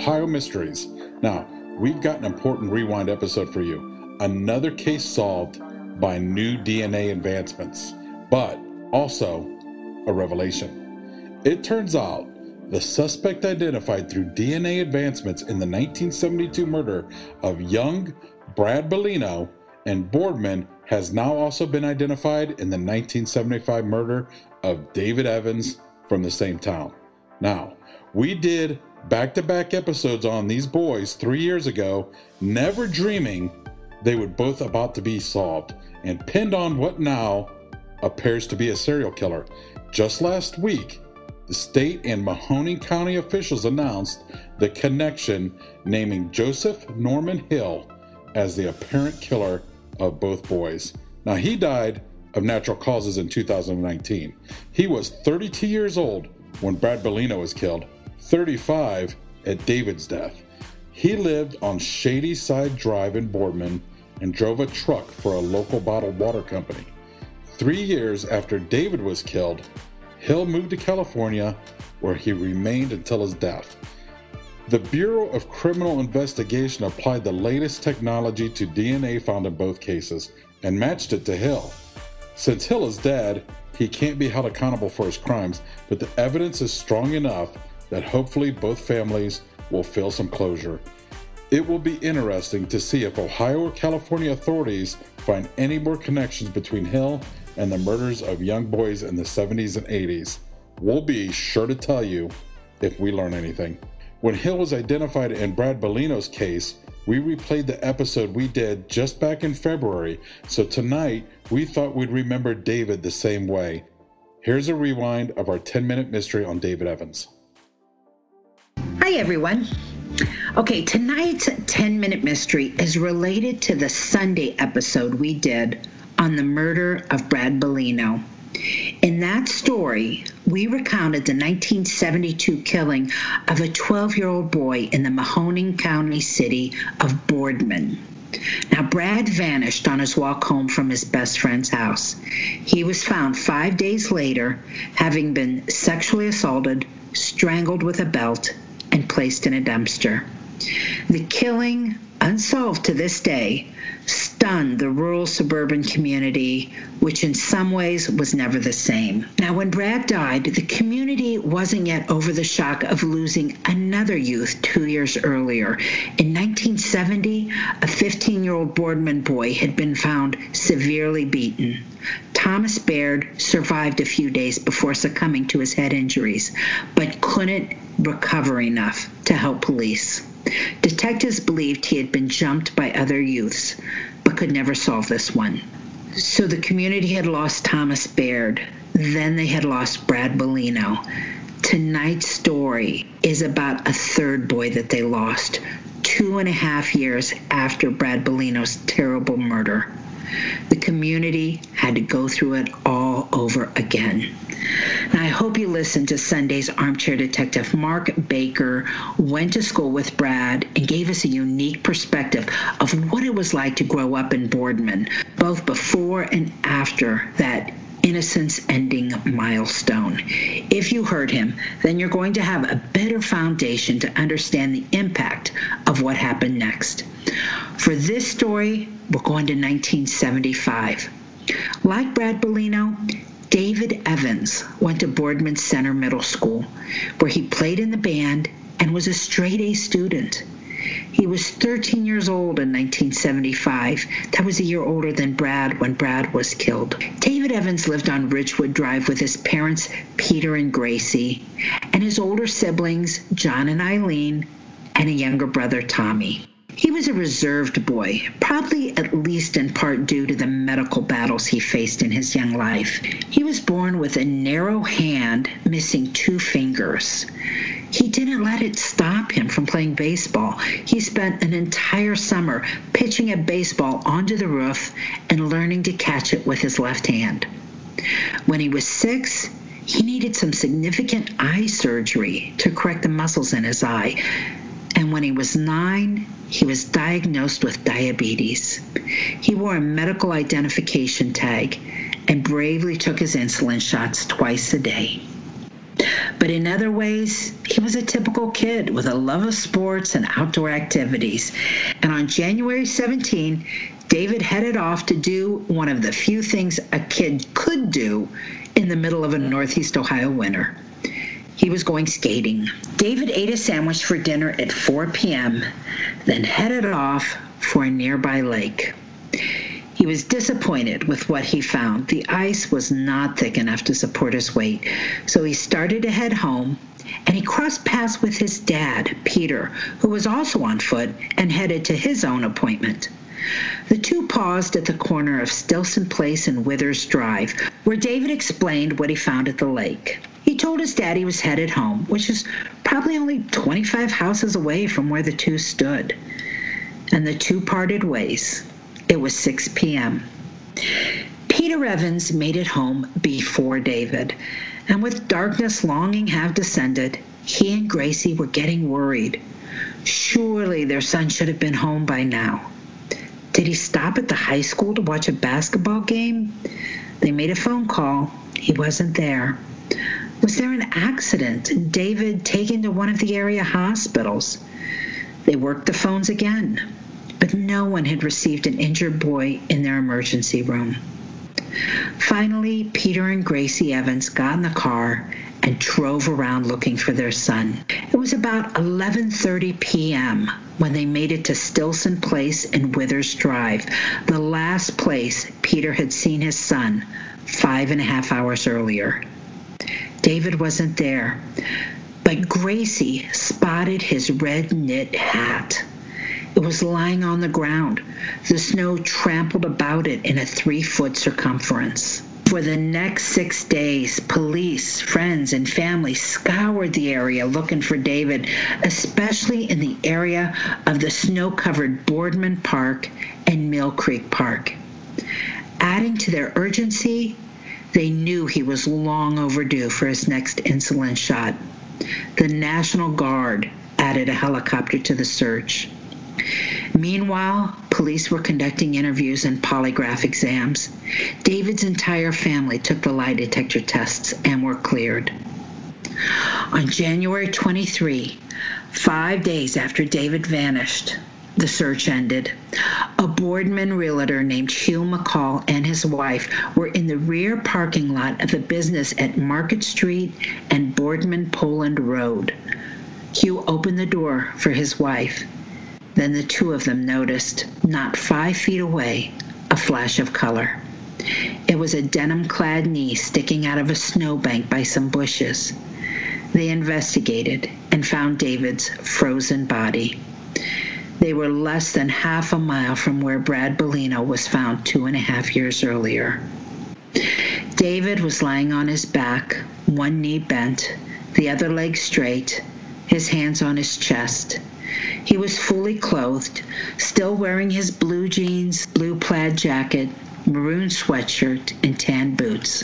Ohio Mysteries. Now, we've got an important rewind episode for you. Another case solved by new DNA advancements, but also a revelation. It turns out the suspect identified through DNA advancements in the 1972 murder of young Brad Bellino and Boardman has now also been identified in the 1975 murder of David Evans from the same town. Now, we did back to back episodes on these boys three years ago, never dreaming they would both about to be solved and pinned on what now appears to be a serial killer. Just last week, the state and Mahoning County officials announced the connection, naming Joseph Norman Hill as the apparent killer of both boys. Now, he died of natural causes in 2019. He was 32 years old when Brad Bellino was killed, 35 at David's death. He lived on Shady Side Drive in Boardman and drove a truck for a local bottled water company. Three years after David was killed, Hill moved to California where he remained until his death. The Bureau of Criminal Investigation applied the latest technology to DNA found in both cases and matched it to Hill. Since Hill is dead, he can't be held accountable for his crimes, but the evidence is strong enough that hopefully both families will feel some closure. It will be interesting to see if Ohio or California authorities find any more connections between Hill and the murders of young boys in the 70s and 80s. We'll be sure to tell you if we learn anything. When Hill was identified in Brad Bellino's case, we replayed the episode we did just back in February, so tonight we thought we'd remember David the same way. Here's a rewind of our 10 minute mystery on David Evans. Hi, everyone. Okay, tonight's 10 minute mystery is related to the Sunday episode we did on the murder of Brad Bellino. In that story, we recounted the 1972 killing of a 12 year old boy in the Mahoning County city of Boardman. Now, Brad vanished on his walk home from his best friend's house. He was found five days later, having been sexually assaulted, strangled with a belt, and placed in a dumpster. The killing, unsolved to this day, stunned the rural suburban community, which in some ways was never the same. Now, when Brad died, the community wasn't yet over the shock of losing another youth two years earlier. In 1970, a 15 year old Boardman boy had been found severely beaten. Thomas Baird survived a few days before succumbing to his head injuries, but couldn't recover enough to help police. Detectives believed he had been jumped by other youths, but could never solve this one. So the community had lost Thomas Baird. Then they had lost Brad Bellino. Tonight's story is about a third boy that they lost two and a half years after Brad Bellino's terrible murder. The community had to go through it all over again. Now, I hope you listened to Sunday's Armchair Detective. Mark Baker went to school with Brad and gave us a unique perspective of what it was like to grow up in Boardman, both before and after that innocence ending milestone. If you heard him, then you're going to have a better foundation to understand the impact of what happened next. For this story, we're going to 1975. Like Brad Bellino, David Evans went to Boardman Center Middle School, where he played in the band and was a straight A student. He was 13 years old in 1975. That was a year older than Brad when Brad was killed. David Evans lived on Ridgewood Drive with his parents, Peter and Gracie, and his older siblings, John and Eileen, and a younger brother, Tommy. He was a reserved boy, probably at least in part due to the medical battles he faced in his young life. He was born with a narrow hand missing two fingers. He didn't let it stop him from playing baseball. He spent an entire summer pitching a baseball onto the roof and learning to catch it with his left hand. When he was six, he needed some significant eye surgery to correct the muscles in his eye. And when he was nine, he was diagnosed with diabetes. He wore a medical identification tag and bravely took his insulin shots twice a day. But in other ways, he was a typical kid with a love of sports and outdoor activities. And on January 17, David headed off to do one of the few things a kid could do in the middle of a Northeast Ohio winter. He was going skating. David ate a sandwich for dinner at 4 p.m., then headed off for a nearby lake. He was disappointed with what he found. The ice was not thick enough to support his weight, so he started to head home and he crossed paths with his dad, Peter, who was also on foot and headed to his own appointment. The two paused at the corner of Stilson Place and Withers Drive, where David explained what he found at the lake. He told his dad he was headed home, which is probably only 25 houses away from where the two stood. And the two parted ways. It was 6 p.m. Peter Evans made it home before David, and with darkness longing have descended, he and Gracie were getting worried. Surely their son should have been home by now. Did he stop at the high school to watch a basketball game? They made a phone call. He wasn't there. Was there an accident and David taken to one of the area hospitals? They worked the phones again but no one had received an injured boy in their emergency room. Finally, Peter and Gracie Evans got in the car and drove around looking for their son. It was about 11:30 p.m. when they made it to Stilson Place and Withers Drive, the last place Peter had seen his son five and a half hours earlier. David wasn't there, but Gracie spotted his red knit hat. It was lying on the ground. The snow trampled about it in a three foot circumference. For the next six days, police, friends, and family scoured the area looking for David, especially in the area of the snow covered Boardman Park and Mill Creek Park. Adding to their urgency, they knew he was long overdue for his next insulin shot. The National Guard added a helicopter to the search. Meanwhile, police were conducting interviews and polygraph exams. David's entire family took the lie detector tests and were cleared. On January 23, five days after David vanished, the search ended. A Boardman realtor named Hugh McCall and his wife were in the rear parking lot of a business at Market Street and Boardman Poland Road. Hugh opened the door for his wife. Then the two of them noticed, not five feet away, a flash of color. It was a denim clad knee sticking out of a snowbank by some bushes. They investigated and found David's frozen body. They were less than half a mile from where Brad Bellino was found two and a half years earlier. David was lying on his back, one knee bent, the other leg straight, his hands on his chest. He was fully clothed, still wearing his blue jeans, blue plaid jacket, maroon sweatshirt, and tan boots.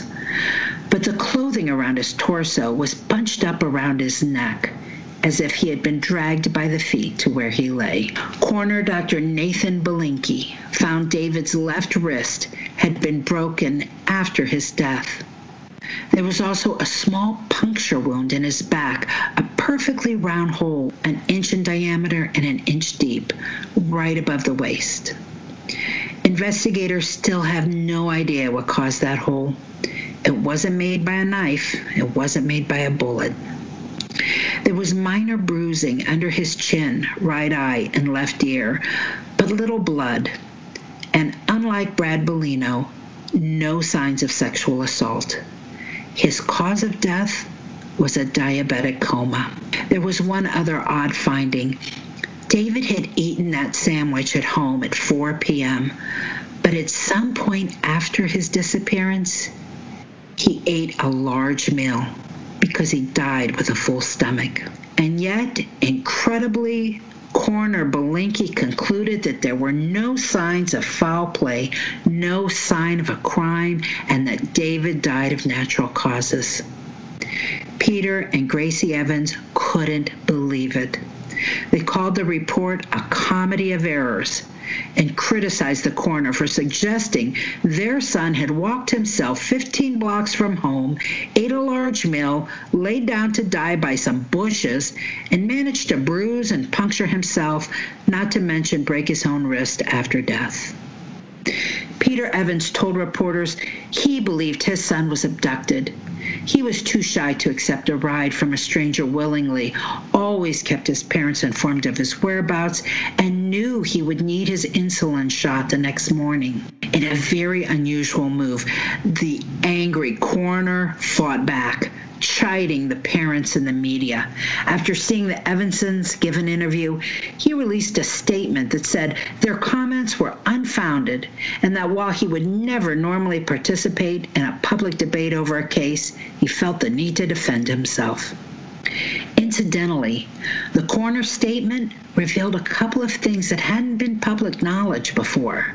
But the clothing around his torso was bunched up around his neck as if he had been dragged by the feet to where he lay. Coroner Dr. Nathan Belinky found David's left wrist had been broken after his death. There was also a small puncture wound in his back, a perfectly round hole, an inch in diameter and an inch deep, right above the waist. Investigators still have no idea what caused that hole. It wasn't made by a knife, it wasn't made by a bullet. There was minor bruising under his chin, right eye, and left ear, but little blood. And unlike Brad Bellino, no signs of sexual assault. His cause of death was a diabetic coma. There was one other odd finding. David had eaten that sandwich at home at 4 p.m., but at some point after his disappearance, he ate a large meal because he died with a full stomach. And yet, incredibly, Coroner Belinky concluded that there were no signs of foul play, no sign of a crime, and that David died of natural causes. Peter and Gracie Evans couldn't believe it. They called the report a comedy of errors and criticized the coroner for suggesting their son had walked himself 15 blocks from home, ate a large meal, laid down to die by some bushes, and managed to bruise and puncture himself, not to mention break his own wrist after death. Peter Evans told reporters he believed his son was abducted. He was too shy to accept a ride from a stranger willingly, always kept his parents informed of his whereabouts, and knew he would need his insulin shot the next morning. In a very unusual move, the angry coroner fought back chiding the parents and the media. After seeing the Evansons give an interview, he released a statement that said their comments were unfounded and that while he would never normally participate in a public debate over a case, he felt the need to defend himself. Incidentally, the coroner statement revealed a couple of things that hadn't been public knowledge before.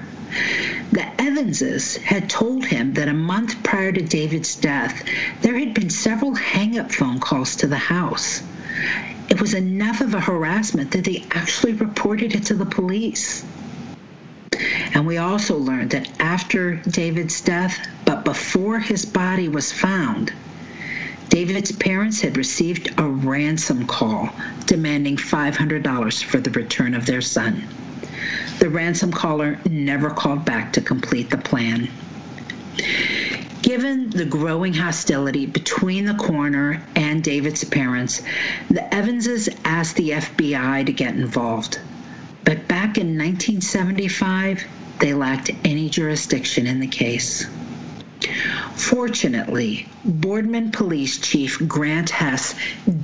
The Evanses had told him that a month prior to David's death, there had been several hang up phone calls to the house. It was enough of a harassment that they actually reported it to the police. And we also learned that after David's death, before his body was found, David's parents had received a ransom call demanding $500 for the return of their son. The ransom caller never called back to complete the plan. Given the growing hostility between the coroner and David's parents, the Evanses asked the FBI to get involved. But back in 1975, they lacked any jurisdiction in the case. Fortunately, Boardman Police Chief Grant Hess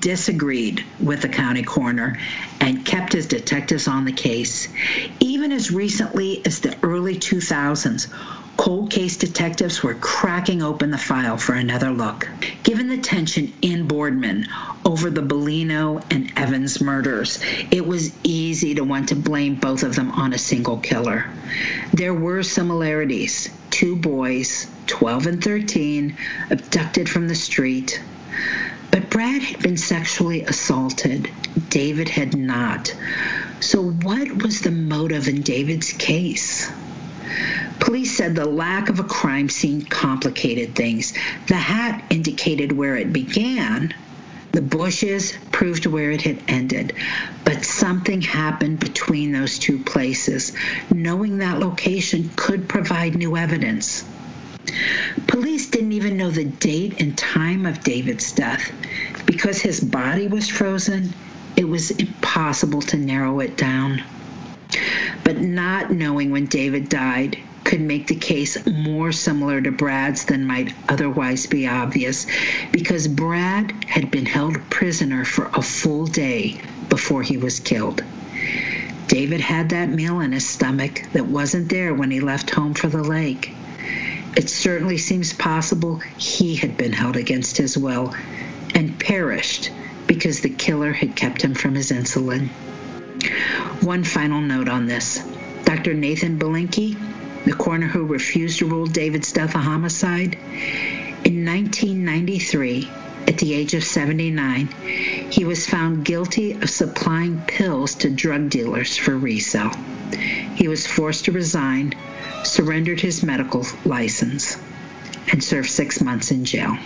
disagreed with the county coroner and kept his detectives on the case. Even as recently as the early 2000s, cold case detectives were cracking open the file for another look. Given the tension in Boardman over the Bellino and Evans murders, it was easy to want to blame both of them on a single killer. There were similarities. Two boys, 12 and 13, abducted from the street. But Brad had been sexually assaulted. David had not. So, what was the motive in David's case? Police said the lack of a crime scene complicated things. The hat indicated where it began, the bushes proved where it had ended. But something happened between those two places. Knowing that location could provide new evidence. Police didn't even know the date and time of David's death. Because his body was frozen, it was impossible to narrow it down. But not knowing when David died could make the case more similar to Brad's than might otherwise be obvious, because Brad had been held prisoner for a full day before he was killed. David had that meal in his stomach that wasn't there when he left home for the lake. It certainly seems possible he had been held against his will and perished because the killer had kept him from his insulin. One final note on this Dr. Nathan Belinky the coroner who refused to rule David's death a homicide. In 1993, at the age of 79, he was found guilty of supplying pills to drug dealers for resale. He was forced to resign, surrendered his medical license, and served six months in jail.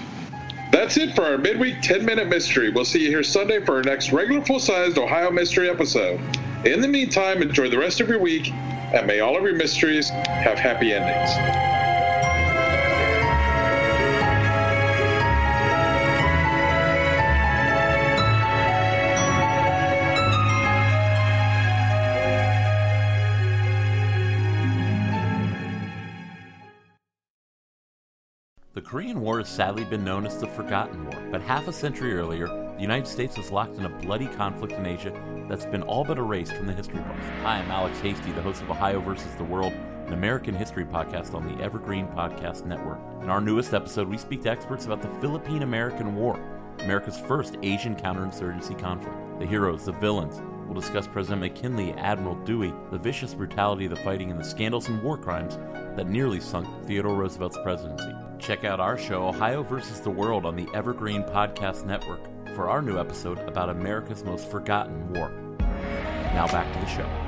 That's it for our midweek 10 minute mystery. We'll see you here Sunday for our next regular full sized Ohio mystery episode. In the meantime, enjoy the rest of your week and may all of your mysteries have happy endings. The Korean War has sadly been known as the Forgotten War, but half a century earlier, the United States was locked in a bloody conflict in Asia that's been all but erased from the history books. Hi, I'm Alex Hasty, the host of Ohio versus the World, an American history podcast on the Evergreen Podcast Network. In our newest episode, we speak to experts about the Philippine American War, America's first Asian counterinsurgency conflict. The heroes, the villains, We'll discuss President McKinley, Admiral Dewey, the vicious brutality of the fighting, and the scandals and war crimes that nearly sunk Theodore Roosevelt's presidency. Check out our show, Ohio versus the World, on the Evergreen Podcast Network for our new episode about America's most forgotten war. Now back to the show.